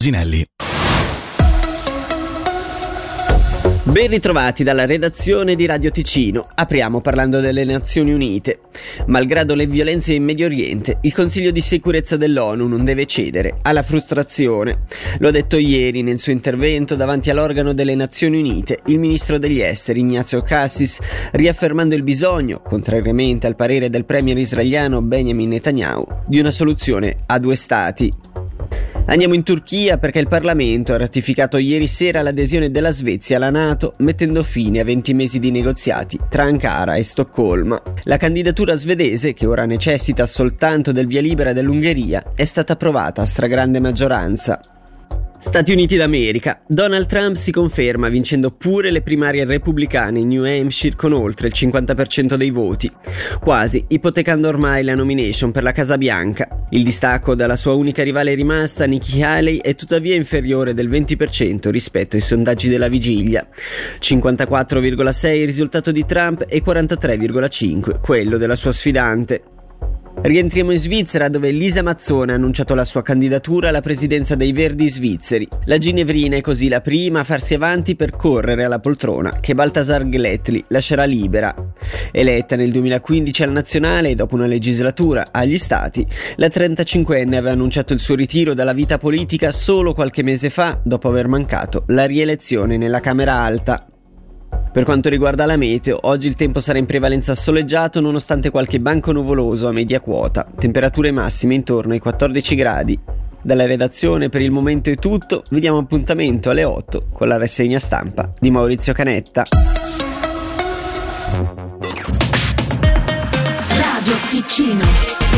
Zinelli. Ben ritrovati dalla redazione di Radio Ticino. Apriamo parlando delle Nazioni Unite. Malgrado le violenze in Medio Oriente, il Consiglio di sicurezza dell'ONU non deve cedere alla frustrazione. Lo ha detto ieri nel suo intervento davanti all'organo delle Nazioni Unite il ministro degli esteri Ignazio Cassis, riaffermando il bisogno, contrariamente al parere del premier israeliano Benjamin Netanyahu, di una soluzione a due stati. Andiamo in Turchia perché il Parlamento ha ratificato ieri sera l'adesione della Svezia alla Nato, mettendo fine a 20 mesi di negoziati tra Ankara e Stoccolma. La candidatura svedese, che ora necessita soltanto del via libera dell'Ungheria, è stata approvata a stragrande maggioranza. Stati Uniti d'America. Donald Trump si conferma vincendo pure le primarie repubblicane in New Hampshire con oltre il 50% dei voti, quasi ipotecando ormai la nomination per la Casa Bianca. Il distacco dalla sua unica rivale rimasta, Nikki Haley, è tuttavia inferiore del 20% rispetto ai sondaggi della vigilia. 54,6 il risultato di Trump e 43,5 quello della sua sfidante. Rientriamo in Svizzera dove Lisa Mazzone ha annunciato la sua candidatura alla presidenza dei Verdi svizzeri. La ginevrina è così la prima a farsi avanti per correre alla poltrona che Baltasar Gletli lascerà libera. Eletta nel 2015 alla nazionale e dopo una legislatura agli stati, la 35enne aveva annunciato il suo ritiro dalla vita politica solo qualche mese fa dopo aver mancato la rielezione nella Camera Alta. Per quanto riguarda la meteo, oggi il tempo sarà in prevalenza soleggiato nonostante qualche banco nuvoloso a media quota, temperature massime intorno ai 14 gradi. Dalla redazione per il momento è tutto, vi diamo appuntamento alle 8 con la rassegna stampa di Maurizio Canetta. Radio Ticino.